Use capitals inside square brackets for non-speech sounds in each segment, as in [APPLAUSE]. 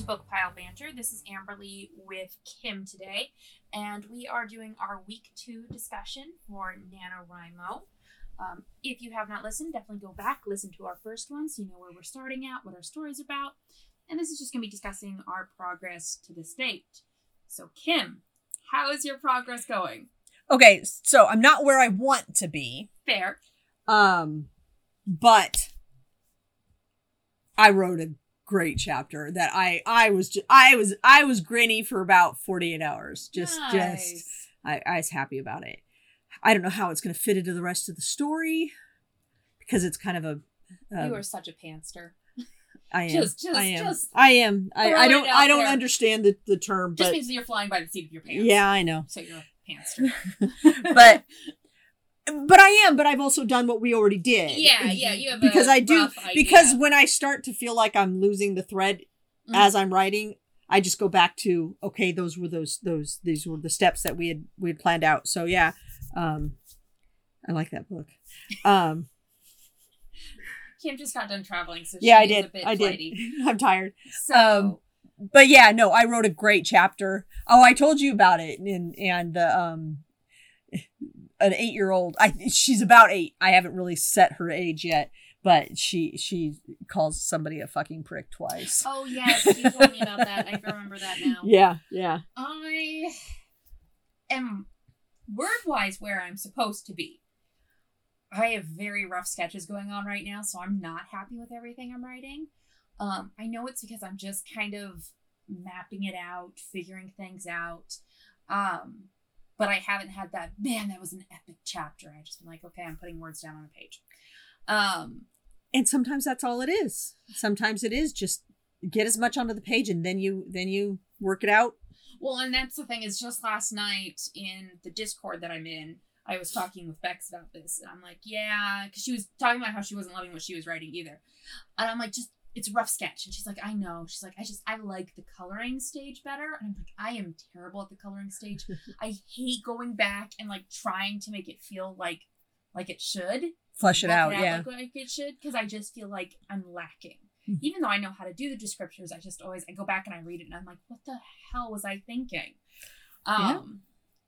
to Book Pile Banter. This is Amberly with Kim today, and we are doing our week two discussion for NaNoWriMo. Um, if you have not listened, definitely go back, listen to our first one so you know where we're starting at, what our story's about. And this is just going to be discussing our progress to this date. So, Kim, how is your progress going? Okay, so I'm not where I want to be. Fair. Um, but I wrote a great chapter that I I was just, I was I was grinny for about 48 hours. Just Nice. just I I was happy about it. I don't know how it's going to fit into the rest of the story because it's kind of a um, you are such a pantser. I am just- just- I am just I am I, I don't I don't there. understand the the term Just but means that you're flying by the seat of your pants. yeah I know So you're a pantser. [LAUGHS] but [LAUGHS] but I am but I've also done what we already did yeah, yeah. You have because I do because when I start to feel like I'm losing the thread Mhm. as I'm writing, I just go back to okay, those were those those these were the steps that we had we had planned out. So yeah, um, I like that book. Um, [LAUGHS] Kim just got done traveling, so yeah, I did. A bit I did. [LAUGHS] I'm tired. So Um, But yeah, no, I wrote a great chapter. Oh, I told you about it, and and the um, an eight year old. I she's about eight. I haven't really set her age yet, but she she calls somebody a fucking prick twice. Oh yes, you told me about that. I remember that now. [LAUGHS] Yeah, yeah. I am word wise where I'm supposed to be. I have very rough sketches going on right now, so I'm not happy with everything I'm writing. Um, I know it's because I'm just kind of mapping it out, figuring things out. Um, but I haven't had that, man, that was an epic chapter. I just been like, okay, I'm putting words down on a page. Um, and sometimes that's all it is sometimes it is just get as much onto the page and then you then you work it out Well, and that's the thing is just last night in the Discord that I'm in, I was talking with Bex about this, and I'm like, yeah, because she was talking about how she wasn't loving what she was writing either, and I'm like, just it's a rough sketch, and she's like, I know, she's like, I just I like the coloring stage better, and I'm like, I am terrible at the coloring stage. [LAUGHS] I hate going back and like trying to make it feel like like it should flush it work out yeah like, like it should because I just feel like I'm lacking. Mhm. Even though I know how to do the descriptors, I just always I go back and I read it and I'm like, what the hell was I thinking? Yeah. Um,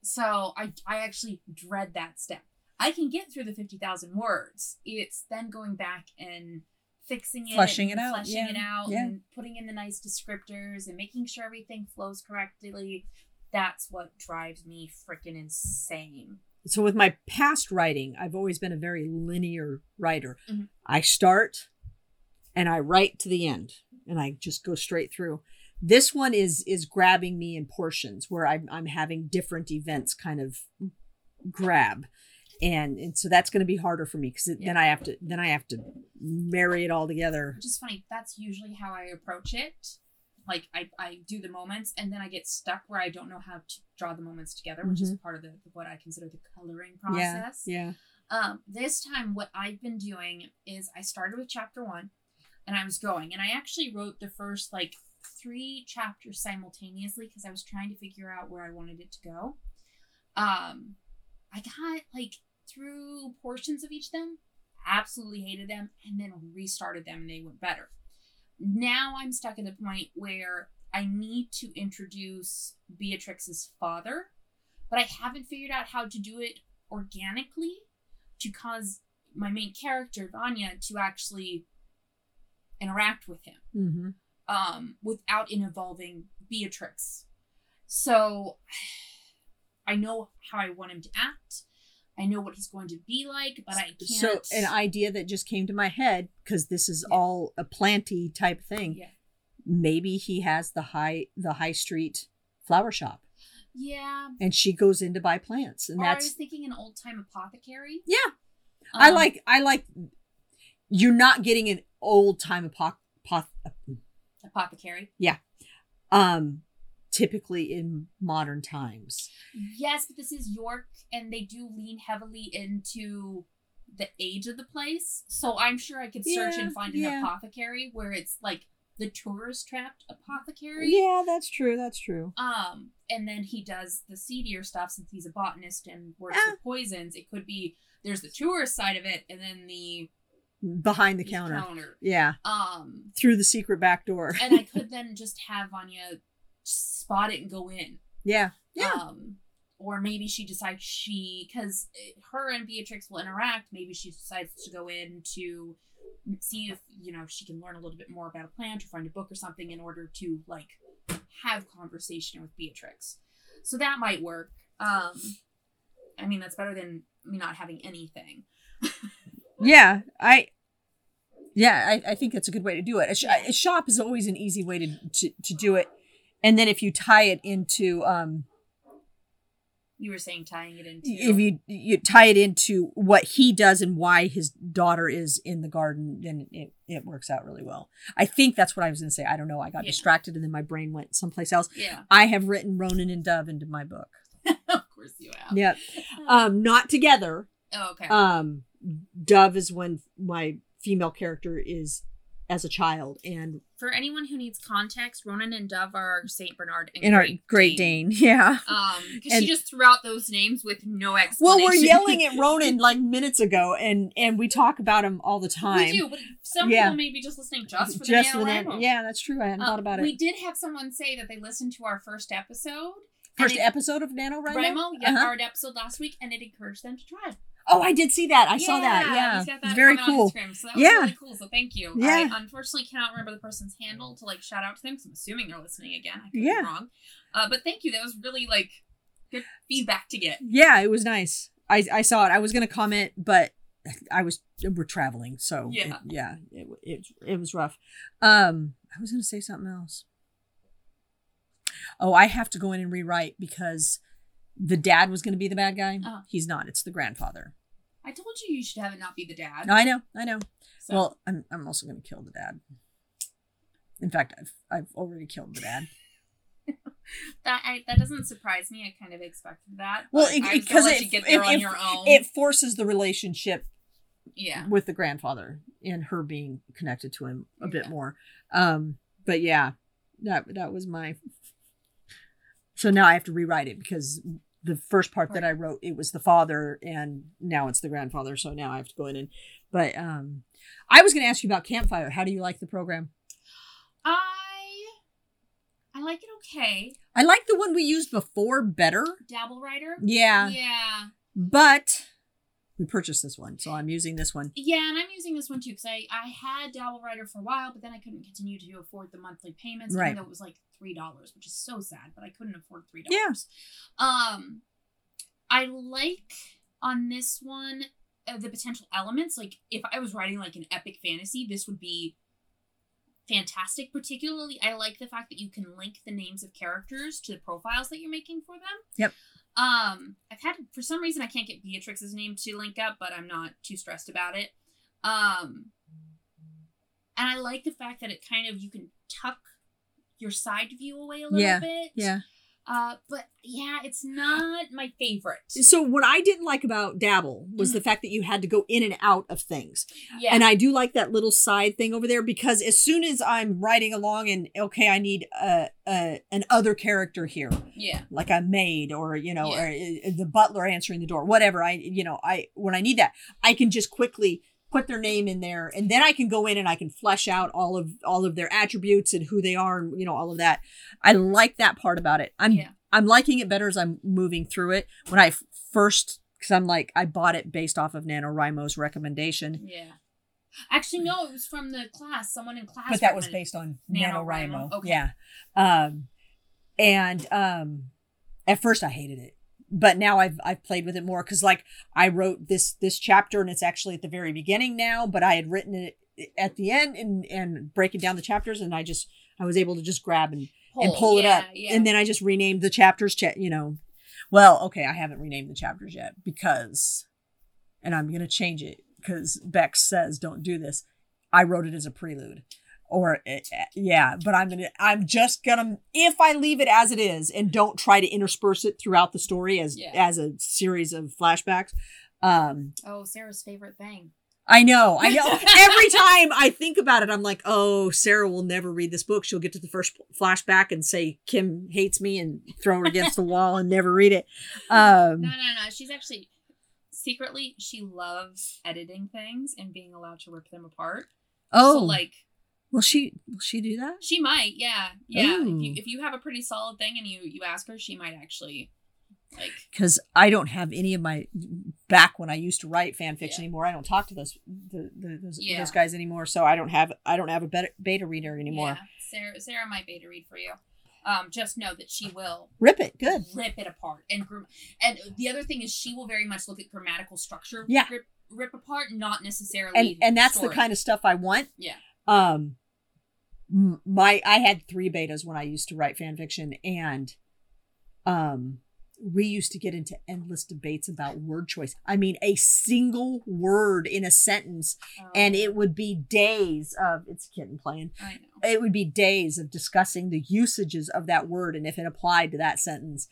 so I I actually dread that step. I can get through the fifty thousand words. It's then going back and fixing it, Flushing it out, fleshing yeah, it out, yeah. and putting in the nice descriptors and making sure everything flows correctly. That's what drives me freaking insane. so with my past writing i've always been a very linear writer Mhm. i start and i write to the end and i just go straight through this one is is grabbing me in portions where i'm, I'm having different events kind of grab and and so that's going to be harder for me because then i have to then i have to marry it all together. Which is funny that's usually how i approach it. Like i, I do the moments and then i get stuck where i don't know how to draw the moments together which is part of the what i consider the coloring process. yeah. Um this time what i've been doing is i started with chapter one and i was going and i actually wrote the first like three chapters simultaneously because i was trying to figure out where i wanted it to go. Um i got like through portions of each of them absolutely hated them and then restarted them and they went better now i'm stuck at the point where i need to introduce beatrix's father but i haven't figured out how to do it organically to cause my main character vanya to actually interact with him mm-hmm. um, without it involving Beatrix. So [SIGHS] I know how I want him to act. I know what he's going to be like, but I can't. so an idea that just came to my head because this is Yeah. all a planty type thing yeah, maybe he has the high the high street flower shop yeah. and she goes in to buy plants and Or I was that's thinking an old time apothecary. yeah i Um, like i like you're not getting an old time apoth- apothecary. Yeah. Um typically in modern times Yes, but this is York, and they do lean heavily into the age of the place. So I'm sure I could search Yeah, and find yeah. an apothecary where it's like the tourist trapped apothecary. yeah that's true that's true Um, and then he does the seedier stuff since he's a botanist and works Ah. with poisons. It could be there's the tourist side of it, and then the behind the the counter. counter. Yeah, Um, through the secret back door. and I could [LAUGHS] then just have Vanya spot it and go in. yeah, yeah, Um, or maybe she decides she, because her and Beatrix will interact. Maybe she decides to go in to see if you know she can learn a little bit more about a plant or find a book or something in order to like have conversation with Beatrix. So that might work. Um, I mean that's better than me not having anything. [LAUGHS] yeah. I. Yeah, I, I think that's a good way to do it. A, sh- a shop is always an easy way to, to to do it, and then if you tie it into um, You were saying tying it into if you you tie it into what he does and why his daughter is in the garden, then it, it works out really well. I think that's what I was going to say. I don't know. I got Yeah. distracted and then my brain went someplace else. yeah, I have written Ronan and Dove into my book. [LAUGHS] of course you have. Yep. Um, not together. Oh, okay. Um, Dove is when my female character is as a child, and For anyone who needs context, Ronan and Dove are Saint Bernard and in our Great, Great Dane. [LAUGHS] Yeah. Um, because And- she just threw out those names with no explanation. Well, we're yelling at [LAUGHS] Ronan like minutes ago, and and we talk about him all the time. We do, but some Yeah. people may be just listening just for the Just for that. Yeah, that's true. I hadn't thought about We it. We did have someone say that they listened to our first episode. First it- episode of NaNoWriMo? WriMo, yeah, Uh-huh. our episode last week, and it encouraged them to try. Oh, I did see that. I saw that. Yeah. got It's very cool. Instagram, so that was Yeah. really cool. So thank you. Yeah. I unfortunately cannot remember the person's handle to like shout out to them because I'm assuming they're listening again. I could Yeah. be wrong. Uh, but thank you. That was really like good feedback to get. Yeah, it was nice. I I saw it. I was gonna comment, but I was we're traveling, so it- Yeah. yeah, it, it it was rough. Um, I was gonna say something else. Oh, I have to go in and rewrite because the dad was gonna be the bad guy. Oh. He's not. It's the grandfather. I told you you should have it not be the dad. I know. I know. So, Well, I'm I'm also gonna kill the dad. In fact, I've I've already killed the dad. [LAUGHS] that I, that doesn't surprise me. I kind of expected that. Well, because it- you get there it- it- It forces the relationship yeah. with the grandfather and her being connected to him a bit more. Um, but yeah, that that was my. So now I have to rewrite it because the first part that I wrote it was the father and now it's the grandfather. So now I have to go in and. But um, I was going to ask you about Campfire. How do you like the program? I I like it okay. I like the one we used before better. Dabble writer. Yeah, Yeah. but we purchased this one, so I'm using this one. Yeah, and I'm using this one too because I, I had Dabble Writer for a while, but then I couldn't continue to afford the monthly payments, Right. even though it was like three dollars, which is so sad. But I couldn't afford three dollars. Yeah. Um, I like on this one uh, the potential elements. Like if I was writing like an epic fantasy, this would be fantastic. Particularly, I like the fact that you can link the names of characters to the profiles that you're making for them. Yep. Um, I've had for some reason I can't get Beatrix's name to link up, but I'm not too stressed about it. Um, and I like the fact that it kind of you can tuck your side view away a little Yeah, bit. Yeah. Uh, but yeah, it's not my favorite. So what I didn't like about Dabble was the fact that you had to go in and out of things. Yeah. And I do like that little side thing over there because as soon as I'm writing along and okay, I need a, a an other character here, yeah. like a maid or you know, Yeah. or uh, the butler answering the door, whatever. I you know, I when I need that, I can just quickly put their name in there and then I can go in and I can flesh out all of all of their attributes and who they are and you know all of that. I like that part about it. I'm Yeah. I'm liking it better as I'm moving through it. When i first cuz I'm like I bought it based off of NaNoWriMo's recommendation. Yeah. Actually, no, it was from the class. Someone in class. but that was based on NaNoWriMo, NaNoWriMo. okay. Yeah. Um and um at first I hated it. But now I've I've played with it more cuz like I wrote this this chapter and it's actually at the very beginning now, but I had written it at the end and and breaking down the chapters and I just I was able to just grab and and pull it up Yeah. and then I just renamed the chapters cha- you know. Well, okay, I haven't renamed the chapters yet because and I'm going to change it cuz Bex says don't do this. I wrote it as a prelude or uh, yeah but i'm gonna i'm just gonna if i leave it as it is and don't try to intersperse it throughout the story as Yeah. as a series of flashbacks um oh, Sarah's favorite thing. i know i know [LAUGHS] every time i think about it i'm like oh sarah will never read this book she'll get to the first flashback and say kim hates me and throw her against the [LAUGHS] wall and never read it um No, no, no. She's actually secretly she loves editing things and being allowed to rip them apart. Oh, So like will she will she do that? she might, yeah. Yeah. If you if you have a pretty solid thing and you you ask her, she might actually like Because I don't have any of my back when I used to write fan fiction Yeah. anymore. I don't talk to those the, the, those, Yeah. those guys anymore. So I don't have I don't have a beta, beta reader anymore. Yeah, Sarah Sarah might beta read for you. Um, just know that she will Rip it, good. rip it apart and and the other thing is she will very much look at grammatical structure. Yeah. Rip, rip apart, not necessarily. And and that's the kind of stuff I want. Yeah. Um, my I had three betas when I used to write fan fiction, and um, we used to get into endless debates about word choice. I mean, a single word in a sentence, and Um, it would be days of it's kitten playing. I know. It would be days of discussing the usages of that word and if it applied to that sentence.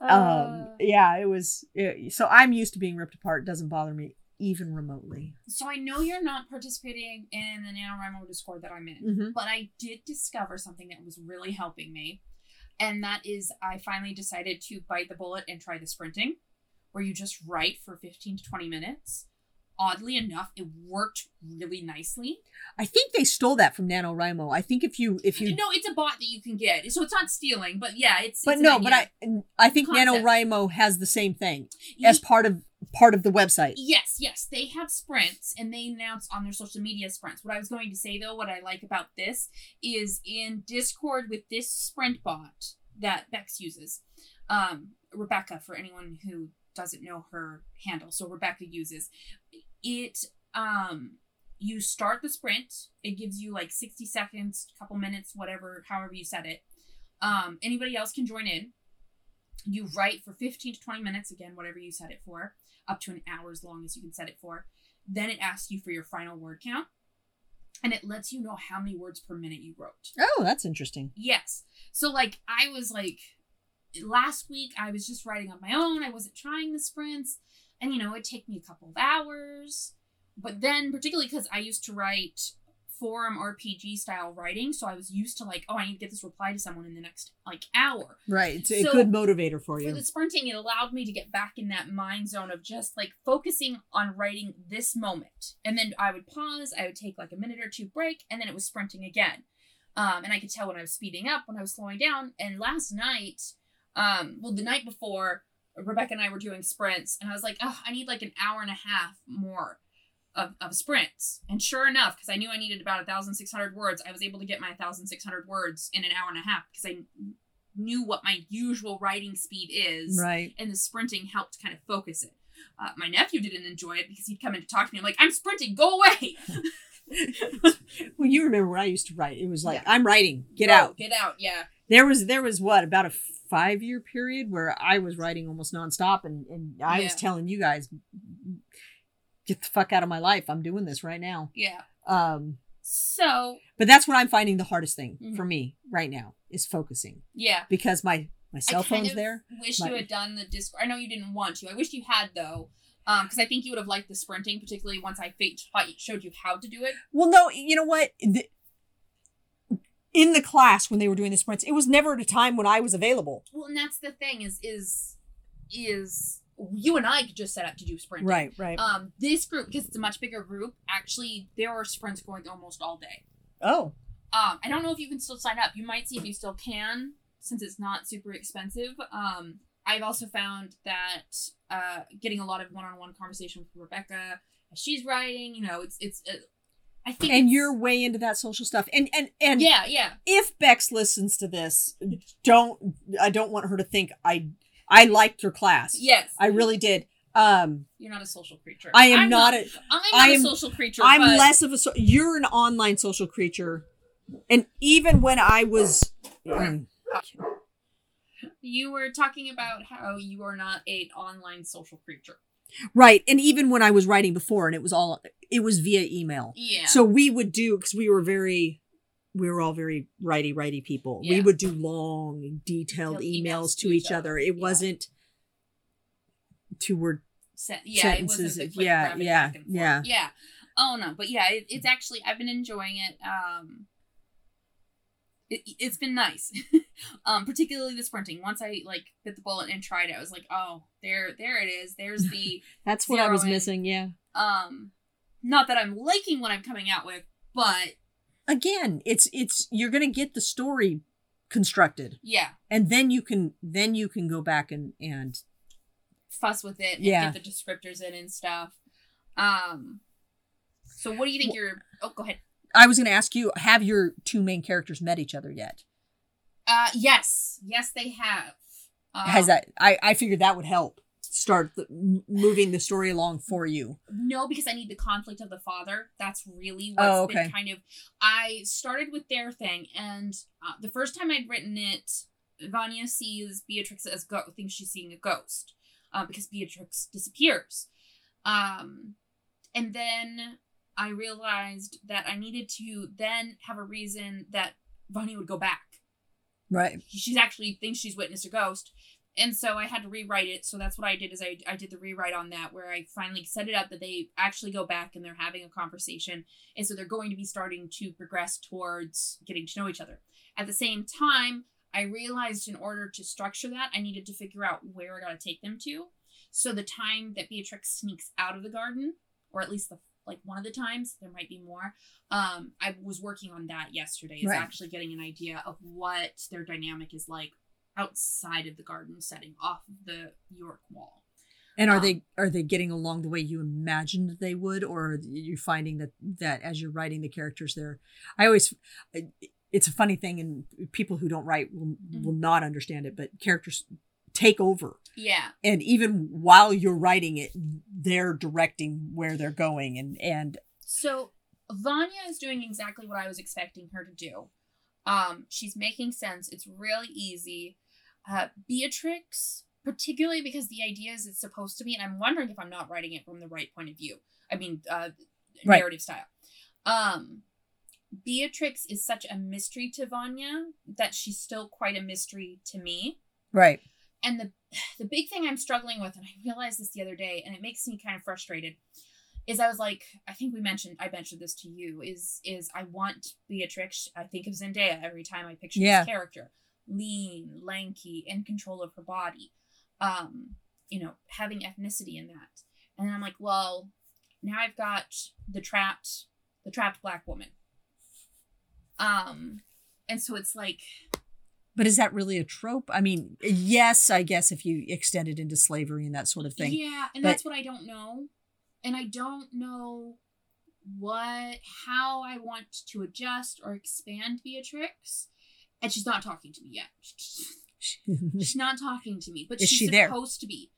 Um, Uh, yeah, it was. It, so I'm used to being ripped apart. It doesn't bother me even remotely. so I know you're not participating in the NaNoWriMo Discord that I'm in, Mhm. but I did discover something that was really helping me. And that is, I finally decided to bite the bullet and try the sprinting, where you just write for 15 to 20 minutes. Oddly enough, it worked really nicely. I think they stole that from NaNoWriMo. I think if you if you no, it's a bot that you can get, so it's not stealing. But yeah, it's. but it's no, but. I I think Concept. NaNoWriMo has the same thing as part of part of the website. Yes, yes, they have sprints and they announce on their social media sprints. What I was going to say though, what I like about this is in Discord with this sprint bot that Bex uses. Um, Rebecca, for anyone who doesn't know her handle, so Rebecca uses it. Um, you start the sprint. It gives you like sixty seconds, couple minutes, whatever, however you set it. Um, anybody else can join in. You write for fifteen to twenty minutes again, whatever you set it for up to an hour as long as you can set it for. Then it asks you for your final word count. And it lets you know how many words per minute you wrote. Oh, that's interesting. Yes. So like I was like last week I was just writing on my own. I wasn't trying the sprints. And you know, it'd take me a couple of hours. But then particularly because I used to write forum RPG style writing, so I was used to like, oh, I need to get this reply to someone in the next like hour. Right. It's a good motivator for you. For the sprinting, it allowed me to get back in that mind zone of just like focusing on writing this moment. And then I would pause, I would take like a minute or two break, and then it was sprinting again. Um, and I could tell when I was speeding up, when I was slowing down. And last night, um, well, the night before, Rebecca and I were doing sprints, and I was like, oh, I need like an hour and a half more of, of sprints. And sure enough, because I knew I needed about 1,600 words, I was able to get my 1,600 words in an hour and a half because I knew what my usual writing speed is. Right. And the sprinting helped kind of focus it. Uh, my nephew didn't enjoy it because he'd come in to talk to me. I'm like, I'm sprinting, go away. Well, you remember when I used to write. It was like, Yeah. I'm writing. Get out. Get out, yeah. There was there was what about a five year period where I was writing almost nonstop, and and I was telling you guys, get the fuck out of my life. I'm doing this right now. Yeah. Um, So, but that's what I'm finding the hardest thing Mhm. for me right now is focusing yeah. because my my cell I phone's there. wish My- you had done the Discord. I know you didn't want to. I wish you had, though. Um, because I think you would have liked the sprinting, particularly once I showed you how to do it. Well, no, you know what? The, in the class when they were doing the sprints, it was never at a time when I was available. Well, and that's the thing is is is you and I could just set up to do sprinting. Right, right. Um, this group because it's a much bigger group. Actually, there are sprints going almost all day. oh, Um, I don't know if you can still sign up. You might see if you still can, since it's not super expensive. Um, I've also found that uh, getting a lot of one-on-one conversation with Rebecca as she's writing, you know, it's it's. Uh, I think. and you're way into that social stuff. And and and Yeah, yeah. if Bex listens to this, don't I don't want her to think I I liked your class. Yes. I really did. Um, You're not a social creature. I am I'm not, a. I'm not I a social creature. I'm but less of a. So, you're an online social creature, and even when I was. mm, You were talking about how you are not an online social creature. Right. And even when I was writing before and it was all it was via email. Yeah. So we would do because we were very we were all very righty righty people. We would do long, detailed Detailed emails to each other. It yeah. wasn't two word Se- yeah, sentences, It wasn't yeah, yeah, back and forth. yeah. yeah. Oh no, but yeah, it, it's actually I've been enjoying it. Um, it, it's been nice. [LAUGHS] Um, particularly the sprinting. Once I like bit the bullet and tried it, I was like, oh, there, there it is. There's the [LAUGHS] That's what I was in. missing. Yeah. um. Not that I'm liking what I'm coming out with, but Again, it's it's you're gonna get the story constructed, yeah, and then you can then you can go back and and fuss with it and Yeah. get the descriptors in and stuff. Um. So what do you think your? Oh, go ahead. I was gonna ask you, have your two main characters met each other yet? Uh, yes, yes, they have. Um, Has that? I I figured that would help start the, moving the story along for you. No, because I need the conflict of the father. That's really what's Oh, been okay. kind of. I started with their thing, and uh, the first time I'd written it, Vanya sees Beatrix as go thinks she's seeing a ghost, uh, because Beatrix disappears, um, and then I realized that I needed to then have a reason that Vanya would go back. Right. She's actually thinks she's witnessed a ghost. And so I had to rewrite it. So that's what I did is I, I did the rewrite on that where I finally set it up that they actually go back and they're having a conversation. And so they're going to be starting to progress towards getting to know each other. At the same time, I realized in order to structure that, I needed to figure out where I got to take them to. So the time that Beatrix sneaks out of the garden, or at least the like one of the times, there might be more. Um, I was working on that yesterday. Is Right. actually getting an idea of what their dynamic is like outside of the garden setting, off of the York Wall. And are Um, they are they getting along the way you imagined they would, or are you finding that that as you're writing the characters there? I always, it's a funny thing, and people who don't write will will not understand it, but characters take over, Yeah, and even while you're writing it, they're directing where they're going, and and So Vanya is doing exactly what I was expecting her to do. Um, she's making sense. It's really easy. Uh, Beatrix, particularly because the idea is it's supposed to be, and I'm wondering if I'm not writing it from the right point of view. I mean, uh, Right. narrative style. Um, Beatrix is such a mystery to Vanya that she's still quite a mystery to me. right, And the the big thing I'm struggling with, and I realized this the other day, and it makes me kind of frustrated, is I was like, I think we mentioned I mentioned this to you, is is I want Beatrix, I think of Zendaya every time I picture Yeah. this character. Lean, lanky, in control of her body. Um, you know, having ethnicity in that. And I'm like, well, now I've got the trapped the trapped black woman. Um and so it's like but is that really a trope? I mean, yes, I guess if you extend it into slavery and that sort of thing. Yeah, and But- that's what I don't know. And I don't know what how I want to adjust or expand Beatrix. And she's not talking to me yet. [LAUGHS] She's not talking to me, but Is she's she there? supposed to be.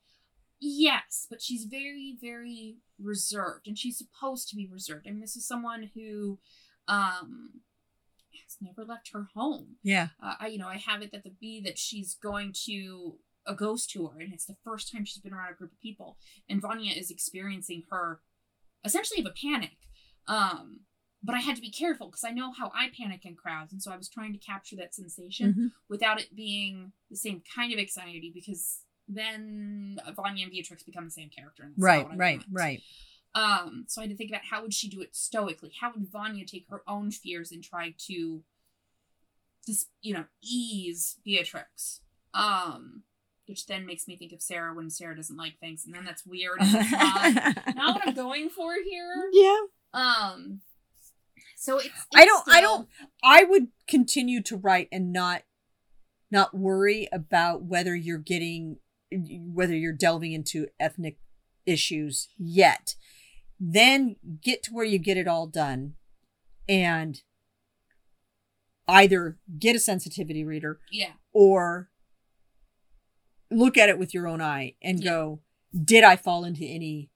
Yes, but she's very, very reserved, and she's supposed to be reserved. I mean, this is someone who um has never left her home yeah, uh, I, you know, I have it that the bee that she's going to a ghost tour, and it's the first time she's been around a group of people, and Vanya is experiencing her essentially of a panic. Um, but I had to be careful because I know how I panic in crowds, and so I was trying to capture that sensation Mhm. without it being the same kind of anxiety because then Vanya and Beatrix become the same character. Right, right, want. right. Um, so I had to think about how would she do it stoically? How would Vanya take her own fears and try to just, you know, ease Beatrix? Um, which then makes me think of Sarah when Sarah doesn't like things, and then that's weird. And that's not, not what I'm [LAUGHS] going for here. yeah. Um, so it's, I don't I don't I would continue to write and not not worry about whether you're getting whether you're delving into ethnic issues yet. Then get to where you get it all done and either get a sensitivity reader Yeah, or look at it with your own eye and Yeah. go, did I fall into any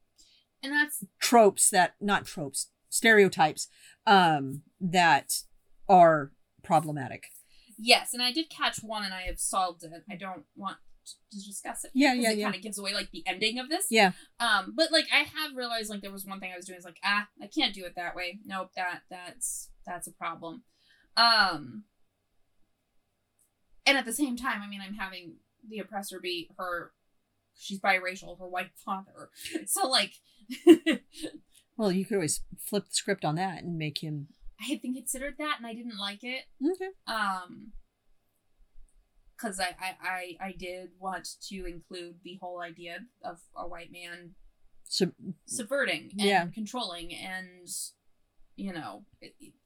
and that's tropes that not tropes stereotypes um that are problematic yes, and I did catch one, and I have solved it. I don't want to discuss it. Yeah, yeah, it yeah. kind of gives away like the ending of this. yeah Um, but like I have realized like there was one thing I was doing is like ah I can't do it that way. Nope that that's that's a problem. Um, and at the same time, I mean I'm having the oppressor be her. She's biracial, her white father. [LAUGHS] So like, [LAUGHS] well you could always flip the script on that and make him I had been considered that and I didn't like it. okay Um, because I, I I I did want to include the whole idea of a white man So subverting and Yeah. controlling and you know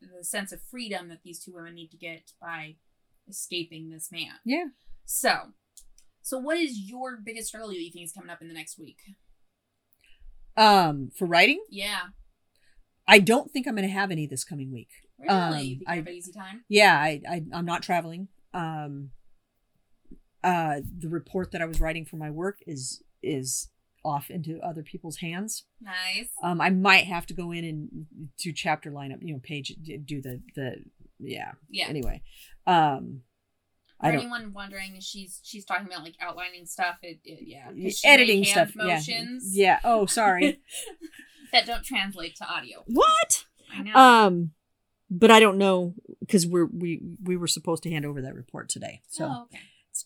the sense of freedom that these two women need to get by escaping this man yeah. so so what is your biggest struggle you think is coming up in the next week Um, for writing, yeah I don't think I'm going to have any this coming week. really Um, you think you I- have an easy time Yeah, I, I I'm not traveling. Um, uh, the report that I was writing for my work is is off into other people's hands. nice Um, I might have to go in and do chapter lineup, you know, page do the the yeah. yeah Anyway, um, For anyone wondering, she's she's talking about like outlining stuff. It, it yeah, 'cause y- she editing stuff. Yeah, motions yeah. Oh, sorry. [LAUGHS] that don't translate to audio. what? I know. Um, but I don't know because we're we we were supposed to hand over that report today, so oh, okay. it's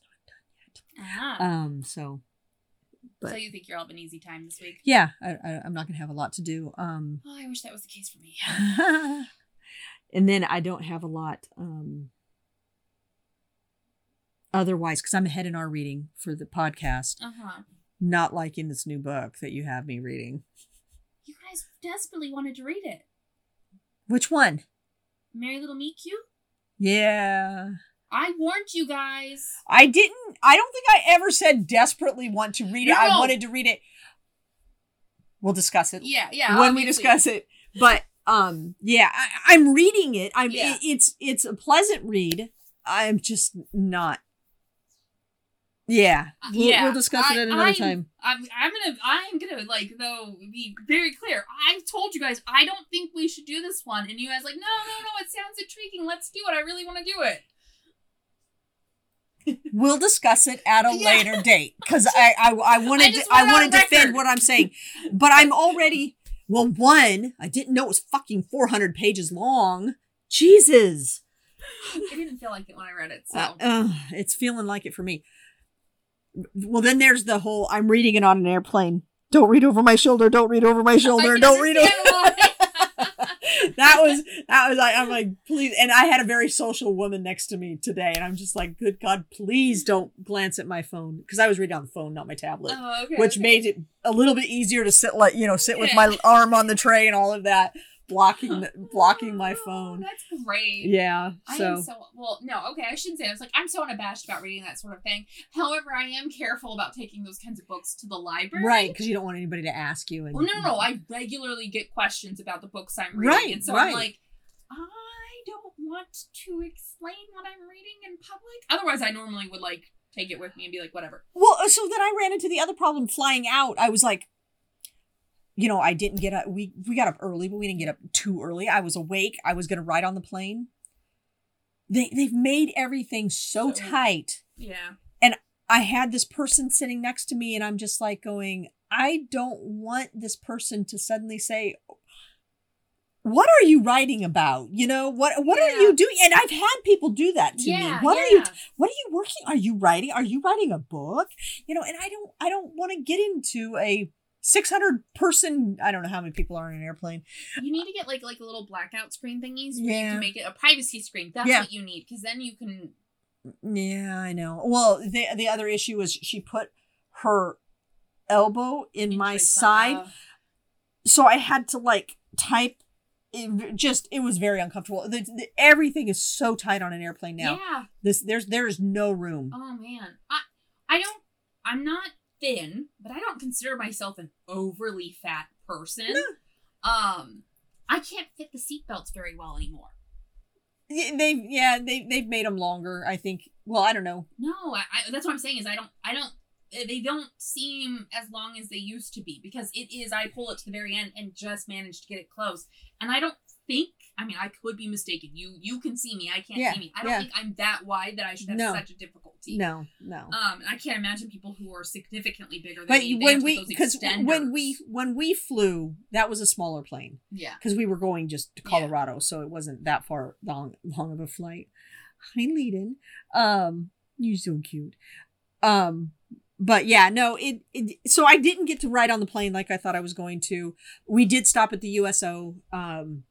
not Ah, done yet. Um, so But, so you think you're have an easy time this week? yeah, I, I I'm not gonna have a lot to do. Um. Oh, I wish that was the case for me. [LAUGHS] and then I don't have a lot um otherwise because I'm ahead in our reading for the podcast, Uh huh. not like in this new book that you have me reading. You guys desperately wanted to read it. Which one? Merry Little Meet Cute. Yeah. I warned you guys. I didn't I don't think I ever said desperately want to read it. I wanted to read it. We'll discuss it Yeah, yeah. when we discuss it. But um yeah, I, I'm reading it. I'm Yeah. it- it's it's a pleasant read. I'm just not yeah, we'll, yeah, we'll discuss it at another I'm- time. I'm, I'm gonna I'm gonna like though be very clear. I've told you guys I don't think we should do this one, and you guys like no no no it sounds intriguing. Let's do it. I really want to do it. [LAUGHS] [LAUGHS] We'll discuss it at a Yeah. later date because [LAUGHS] I I, I wanted I to, just I want wanna defend what I'm saying, but I'm already well. One, I didn't know it was fucking 400 pages long. Jesus, I didn't feel like it when I read it, so uh, uh, it's feeling like it for me. Well, then there's the whole I'm reading it on an airplane. Don't read over my shoulder. Don't read over my shoulder. Don't read over. [LAUGHS] that was that was like I'm like please and I had a very social woman next to me today and I'm just like good god please don't glance at my phone because I was reading on the phone not my tablet Oh, okay, which okay. made it a little bit easier to sit like you know sit with Yeah. my arm on the tray and all of that blocking the, [LAUGHS] blocking my Oh, phone That's great. yeah I so am so well. No, okay, I shouldn't say that. was like I'm so unabashed about reading that sort of thing. However, I am careful about taking those kinds of books to the library. right because you don't want anybody to ask you and Well, no, no, no. I regularly get questions about the books I'm reading, Right, and so right. I'm like, I don't want to explain what I'm reading in public. Otherwise, I normally would like take it with me and be like, whatever. Well, uh, so then I ran into the other problem flying out. I was like, you know, I didn't get up. We we got up early, but we didn't get up too early. I was awake. I was gonna ride on the plane. They they've made everything so So- tight. Yeah. And I had this person sitting next to me, and I'm just like going, I don't want this person to suddenly say. What are you writing about? You know what? What are you doing? And I've had people do that to yeah. me. What are you what are you working are you writing are you writing a book you know and i don't i don't want to get into a 600 person i don't know how many people are in an airplane You need to get like like a little blackout screen thingies where you Yeah. can make it a privacy screen. That's Yeah. what you need because then you can. yeah i know well the the other issue is she put her elbow in my side uh, so i had to like type it just it was very uncomfortable the, the, everything is so tight on an airplane now Yeah. this there's there is no room Oh man, I I don't. I'm not thin, but I don't consider myself an overly fat person. Um, I can't fit the seatbelts very well anymore. Yeah, they yeah they they've made them longer i think well i don't know No, I, I that's what I'm saying is I don't I don't eh, they don't seem as long as they used to be because it is I pull it to the very end and just manage to get it close. And I don't think I mean I could be mistaken. You you can see me, I can't Yeah, see me. I don't yeah. think I'm that wide that I should have No. such a difficulty. no no Um, I can't imagine people who are significantly bigger than But me. they when we because when we when we flew, that was a smaller plane yeah because we were going just to Yeah. Colorado, so it wasn't that far long long of a flight. Hi, Leiden. Um, you're so cute. Um, but yeah, no, it, it. So I didn't get to ride on the plane like I thought I was going to. We did stop at the USO. Um,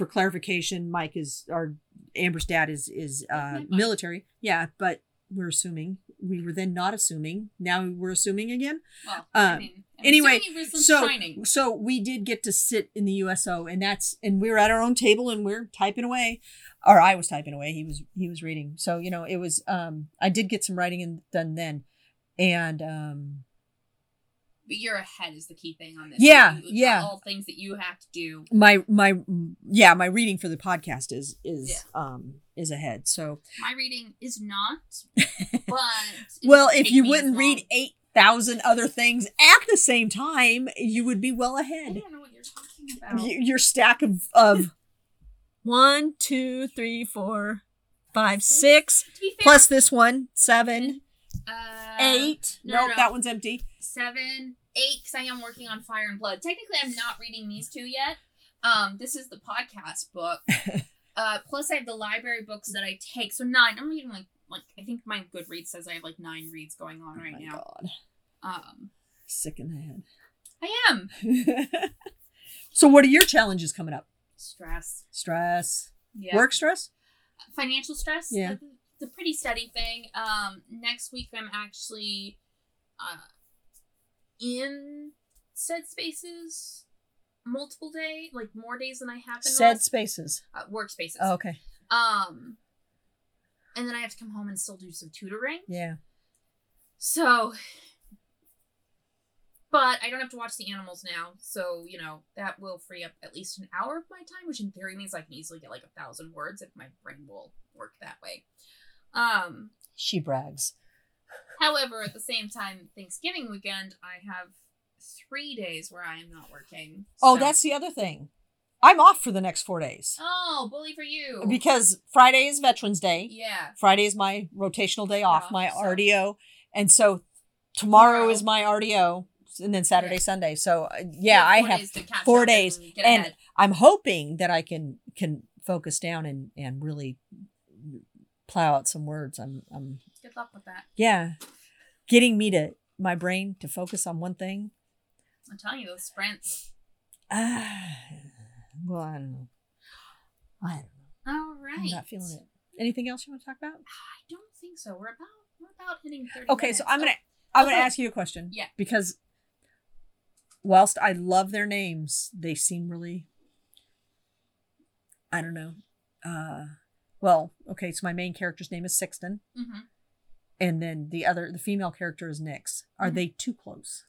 for clarification, Mike is our Amber's dad is is uh military. Yeah, but we're assuming. We were then not assuming. Now we're assuming again. Well, Uh, I mean, anyway, assuming it was some So shining. so we did get to sit in the USO, and that's and we were at our own table and we're typing away, or I was typing away. He was he was reading. So you know it was. Um, I did get some writing in, done then, and um, But you're ahead is the key thing on this. Yeah, You- yeah. All things that you have to do. my my yeah my reading for the podcast is is um is ahead. So My reading is not, [LAUGHS] but well, if you wouldn't read eight thousand other things at the same time, you would be well ahead. I don't know what you're talking about. Y- Your stack of of [LAUGHS] one, two, three, four, five, six, to be fair, plus this one, seven, uh, eight. no, nope, no. that one's empty. seven, eight, because I am working on Fire and Blood. Technically, I'm not reading these two yet. Um, this is the podcast book. [LAUGHS] uh, plus I have the library books that I take. So nine. I'm reading like like I think my Goodreads says I have like nine reads going on Oh right my now. God, Um, sick in the head. I am [LAUGHS] so, what are your challenges coming up? stress. Stress, Yeah. work stress. financial stress. Yeah. A pretty steady thing. Um, next week I'm actually uh, in said spaces multiple day, like more days than I have been. Said last- spaces. uh, workspaces. Oh, okay. Um, and then I have to come home and still do some tutoring. Yeah. So, but I don't have to watch the animals now, so you know that will free up at least an hour of my time, which in theory means I can easily get like a thousand words if my brain will work that way. Um, She brags. however, at the same time, Thanksgiving weekend I have three days where I am not working. Oh, that's the other thing. I'm off for the next four days oh bully for you because Friday is Veterans Day. yeah. Friday is my rotational day off, Off, my so- RDO, and so tomorrow, Tomorrow. is my RDO, and then Saturday, Yeah. Sunday. So uh, yeah, I have. days to catch four days, get and- I'm hoping that I can can focus down and and really plow out some words. I'm I'm good luck with that. yeah, getting me to my brain to focus on one thing. I'm telling you, those sprints. Ah, [SIGHS] well, I don't know. I don't know. All right. I'm not feeling it. Anything else you want to talk about? I don't think so. We're about we're about hitting thirty. Okay, so. I'm gonna Oh, I'm gonna ask you a question. Yeah. Because whilst I love their names, they seem really I don't know. Uh well, okay, so my main character's name is Sixton, Mhm. and then the other the female character is Nix. Are Mhm. they too close?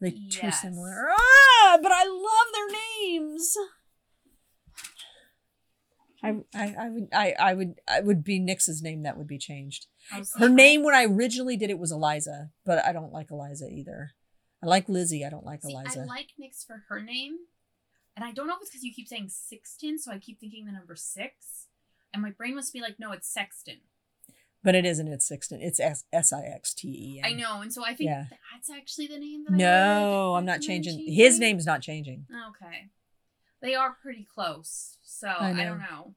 Are they too similar? Ah, but I love their names. I, I, I would I, I would I would be Nix's name that would be changed. Her name when I originally did it was Eliza, but I don't like Eliza either. I like Lizzie. I don't like See, Eliza. I like Nix for her name, and I don't know if it's because you keep saying Sixton, so I keep thinking the number six, and my brain must be like, no, it's Sexton. but it isn't. It's Sixton. It's S S I X T E. I know, and so I think Yeah. that's actually the name that I No, read. I'm not Am I changing. His changing? name's not changing. Okay, they are pretty close, so I I, don't know.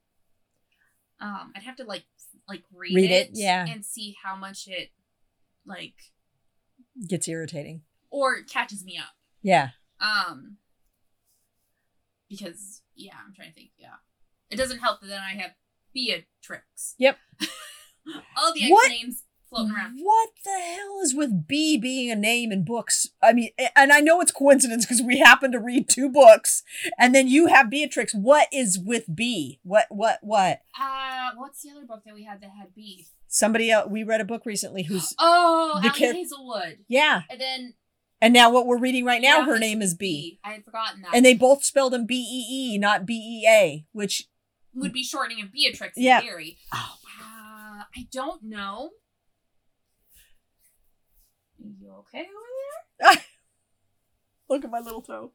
Um, I'd have to like like read, Read it, it, yeah. and see how much it like Gets irritating. or catches me up. Yeah. Um, because yeah, I'm trying to think. Yeah, it doesn't help that then I have Beatrix. Yep. [LAUGHS] All the What? names floating around. What the hell is with B being a name in books? I mean, and I know it's coincidence because we happen to read two books, and then you have Beatrix. What is with B? What? What? What? Uh, what's the other book that we had that had B? Somebody else. We read a book recently who's [GASPS] Oh, The Ali kid- Hazelwood. yeah, And then and now what we're reading right now, yeah, her name is B. I had forgotten that. and they both spelled them B E E, not B E A, which would be shortening of Beatrix in Yeah. theory. oh, Uh, I don't know. You okay over [LAUGHS] look at my little toe.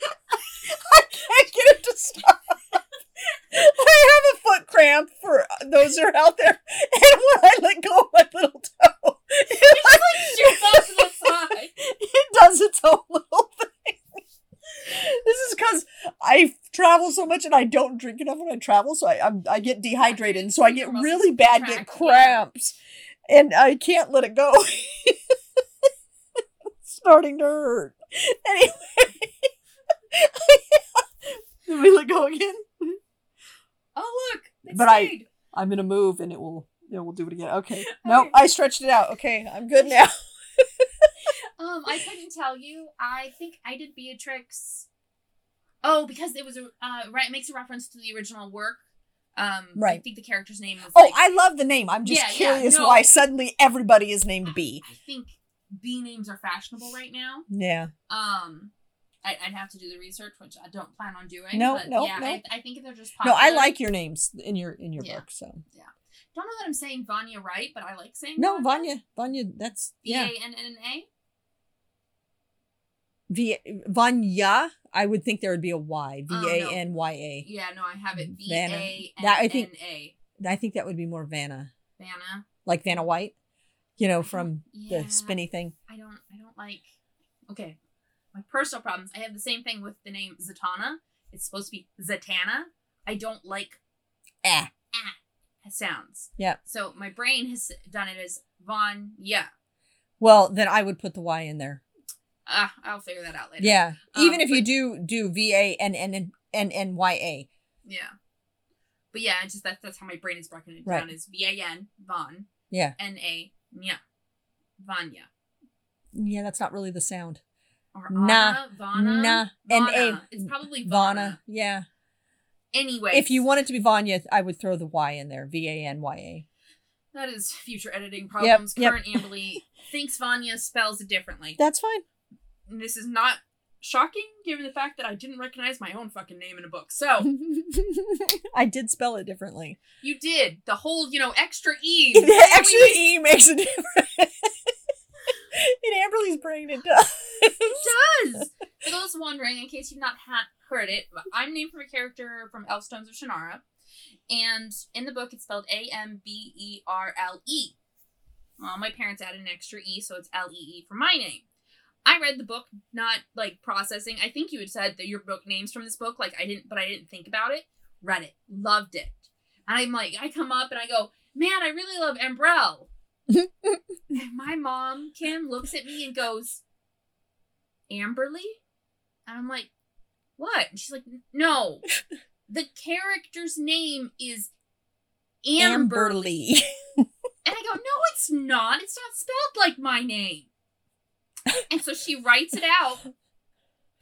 [LAUGHS] I can't get it to stop. [LAUGHS] I have a foot cramp for those who are out there, and when I let go of my little toe, there? Shoots off to the side. it does its own little thing. This is because I travel so much and I don't drink enough when I travel, so I I'm, I get dehydrated, and so I get really bad, get cramps, and I can't let it go. [LAUGHS] it's starting to hurt. Anyway, [LAUGHS] let me let go again. Oh look, But I- stayed. I'm gonna move, and it will Yeah, we'll do it again. Okay. [LAUGHS] Nope, I stretched it out. Okay, I'm good now. Um, I couldn't [LAUGHS] tell you. I think I did Beatrix. Oh, because it was a uh, right. It makes a reference to the original work. Um, I think the character's name was. Oh, like- I love the name. I'm just Yeah, yeah, curious no. why suddenly everybody is named B. I think B names are fashionable right now. Yeah. Um, I, I'd have to do the research, which I don't plan on doing. No, but no, yeah, no. I, I think they're just. Popular. No, I like your names in your in your Yeah. book. So yeah, Don't know that I'm saying Vanya right, but I like saying no, Vanya, Vanya. That's V yeah. A N N A. V Vanya. I would think there would be a Y. V Oh. A N Y A. Yeah, no, I have it. V Vanna. That, I think- N A. I think that would be more Vanna, Vanna. like Vanna White. You know, from Yeah. the spinny thing. I don't I don't like okay. My personal problems. I have the same thing with the name Zatanna. It's supposed to be Zatanna. I don't like Eh. ah sounds. Yeah. So my brain has done it as Von yeah. Well, then I would put the Y in there. Ah, I'll figure that out later. Yeah. Um, Even if you but- do do V A N N N N Y A. Yeah. But yeah, it's just that that's how my brain is broken it Right. down is V A N Von Yeah. N A Nya. Vanya. Yeah, that's not really the sound. Or Nah. Anna, Vana. Nah. N Vana. A. It's probably Vana. Vana. Yeah. Anyway. If you want it to be Vanya, I would throw the Y in there. V A N Y A. That is future editing problems. yep. Current Amberly thinks Vanya spells it differently. That's fine. And this is not shocking given the fact that I didn't recognize my own fucking name in a book. So, [LAUGHS] I did spell it differently. you did. The whole, you know, extra E. [LAUGHS] The extra E makes a difference. [LAUGHS] In Amberly's brain, it does. It does. For those wondering, in case you've not ha- heard it, I'm named from a character from Elfstones of Shannara. And in the book, it's spelled A M B E R L E. Well, my parents added an extra E, so it's L E E for my name. I read the book, not like processing. I think you had said that your book names from this book, like I didn't, but I didn't think about it. Read it, loved it. And I'm like, I come up and I go, man, I really love Embrel. [LAUGHS] and my mom, Kim, looks at me and goes, Amberly? And I'm like, what? And she's like, no. The character's name is Amber. Amberly. [LAUGHS] And I go, no, it's not. It's not spelled like my name. And so she writes it out,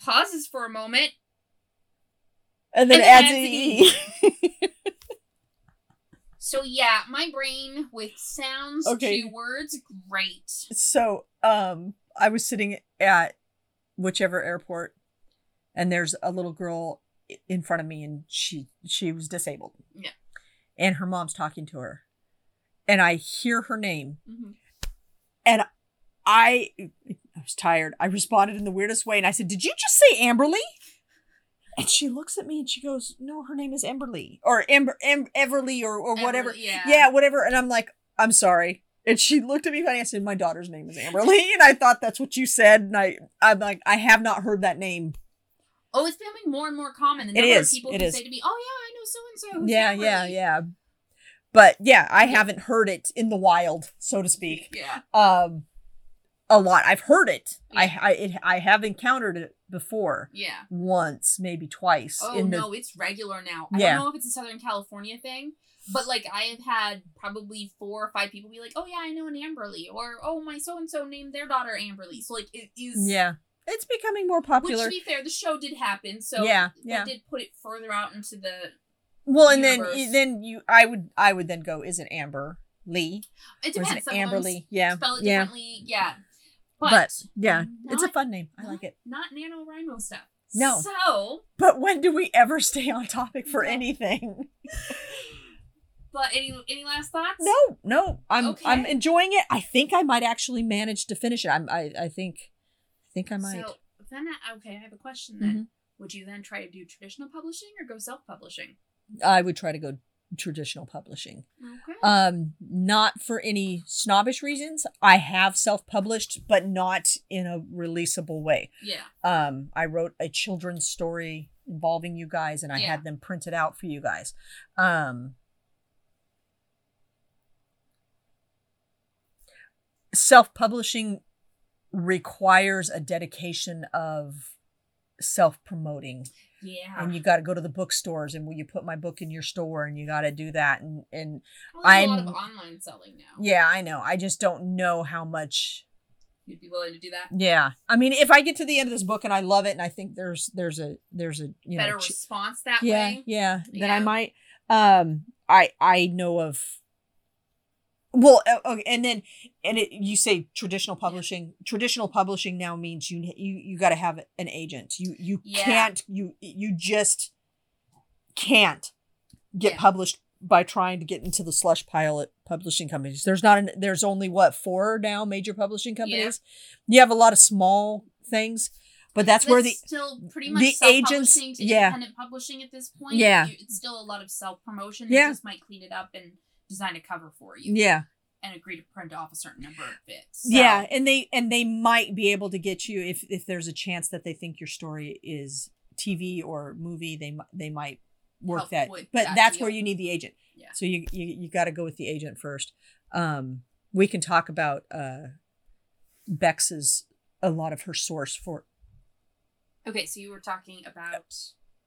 pauses for a moment. And then And adds an E. So yeah, my brain with sounds Okay. to words, great. so, um, I was sitting at whichever airport, and there's a little girl in front of me, and she she was disabled. Yeah. And her mom's talking to her, and I hear her name, Mhm. I I was tired. I responded in the weirdest way and I said, Did you just say Amberly? And she looks at me and she goes, No, her name is Amberly. Or Amber Am- Everly or, or whatever. Everly, yeah. Yeah, whatever. And I'm like, I'm sorry. And she looked at me funny. I said, My daughter's name is Amberly. [LAUGHS] And I thought that's what you said. And I I'm like, I have not heard that name. Oh, it's becoming more and more common. The It number is, of people it who is. say to me, "Oh yeah, I know so and so." Yeah, yeah, yeah. But yeah, I haven't heard it in the wild, so to speak. Yeah. Um a lot. I've heard it. I Yeah. I it, I have encountered it before. Yeah. once, maybe twice. Oh in the, no, it's regular now. I Yeah. don't know if it's a Southern California thing, but like I have had probably four or five people be like, "Oh yeah, I know an Amberly," or "Oh my so and so named their daughter Amberly." So like it is. Yeah, it's becoming more popular. Which to be fair, the show did happen, so Yeah, yeah. did put it further out into the. well, and then universe. then you, I would I would then go. Is it Amber Lee It or is depends. it them Amberly? Yeah, Spell it yeah. differently, yeah. But, But, yeah, it's a fun name. I not- like it. Not NaNoWriMo stuff. No. So, But when do we ever stay on topic for No. anything? [LAUGHS] but any any last thoughts? No, no. I'm Okay. I'm enjoying it. I think I might actually manage to finish it. I'm I I think I think I might. So then, I, okay, I have a question then. Mm-hmm. Would you then try to do traditional publishing or go self publishing? I would try to go traditional publishing. Okay. um not for any snobbish reasons i have self-published but not in a releasable way yeah. um i wrote a children's story involving you guys and i Yeah. had them printed out for you guys um self-publishing requires a dedication of self-promoting Yeah. and you got to go to the bookstores and will you put my book in your store and you got to do that and and Well, there's a lot of I'm- online selling now. yeah i know i just don't know how much You'd be willing to do that. yeah i mean if i get to the end of this book and i love it and i think there's there's a there's a you Better know response that yeah way. yeah then i might um i i know of well okay and then and it you say traditional publishing traditional publishing now means you you you got to have an agent you you Yeah. can't you you just can't get Yeah. published by trying to get into the slush pile at publishing companies there's not an there's only what four now major publishing companies you have a lot of small things but that's where the still pretty much the agents- yeah. independent publishing at this point. Yeah. It's still a lot of self promotion. Yeah. Just might clean it up and design a cover for you. yeah And agree to print off a certain number of bits. So, Yeah, and they and they might be able to get you if if there's a chance that they think your story is TV or movie, they they might work that. But that that's deal. where you need the agent. Yeah. So you you, you got to go with the agent first. Um, we can talk about uh, Bex's a lot of her source for Okay, so you were talking about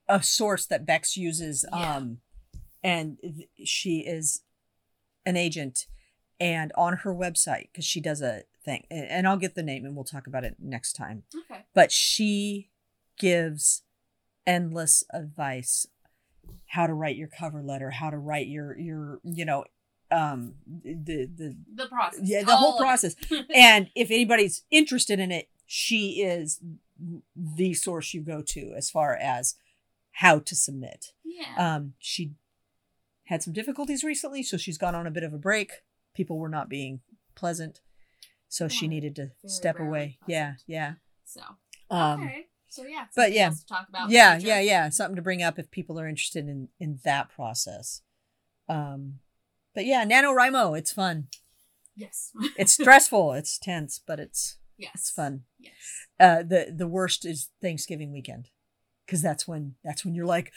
a source that Bex uses. Yeah. Um, and she is an agent, and on her website because she does a thing, and, I'll get the name and we'll talk about it next time. okay. But she gives endless advice how to write your cover letter, how to write your your you know um the the The process. yeah the All whole process [LAUGHS] and if anybody's interested in it she is the source you go to as far as how to submit yeah. um she had some difficulties recently so she's gone on a bit of a break people were not being pleasant so she needed to step away yeah pleasant. yeah so um okay. So yeah. but yeah. talk about. yeah yeah yeah something to bring up if people are interested in in that process um but yeah NaNoWriMo, it's fun Yes. [LAUGHS] it's stressful it's tense but it's yes. it's fun Yes. uh the the worst is thanksgiving weekend because that's when that's when you're like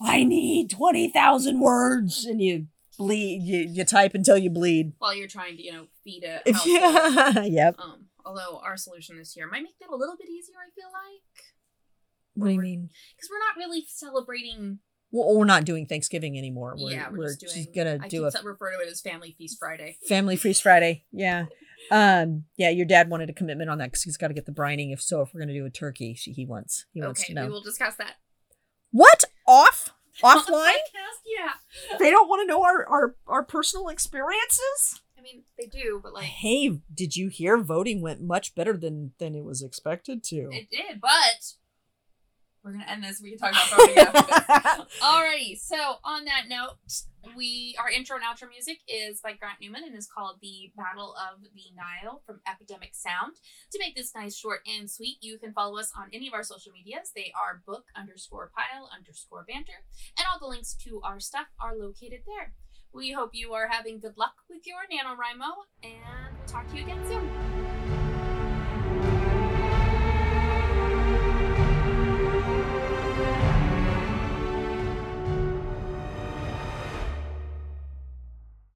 i need 20000 words and you bleed you, you type until you bleed While you're trying to, you know, feed a [LAUGHS] household. yeah [LAUGHS] yep Um, although our solution this year might make that a little bit easier, I feel like. what do you mean Because we're not really celebrating. well we're not doing thanksgiving anymore we're, yeah, we're, just doing. gonna I do a refer to it as Family Feast Friday. family feast friday yeah um yeah your dad wanted a commitment on that because he's got to get the brining. If so if we're gonna do a turkey she, he wants he wants Okay, to we will discuss that. what? Off? [LAUGHS] Offline? podcast, yeah. they don't want to know our, our our personal experiences? I mean, they do, but like hey did you hear voting went much better than than it was expected to? It did. But we're gonna end this. We can talk about voting after this. [LAUGHS] Alrighty, so on that note, we our intro and outro music is by Grant Newman and is called The Battle of the Nile from Epidemic Sound. To make this nice, short, and sweet, you can follow us on any of our social medias. They are book underscore pile underscore banter, and all the links to our stuff are located there. We hope you are having good luck with your NaNoWriMo, and we'll talk to you again soon.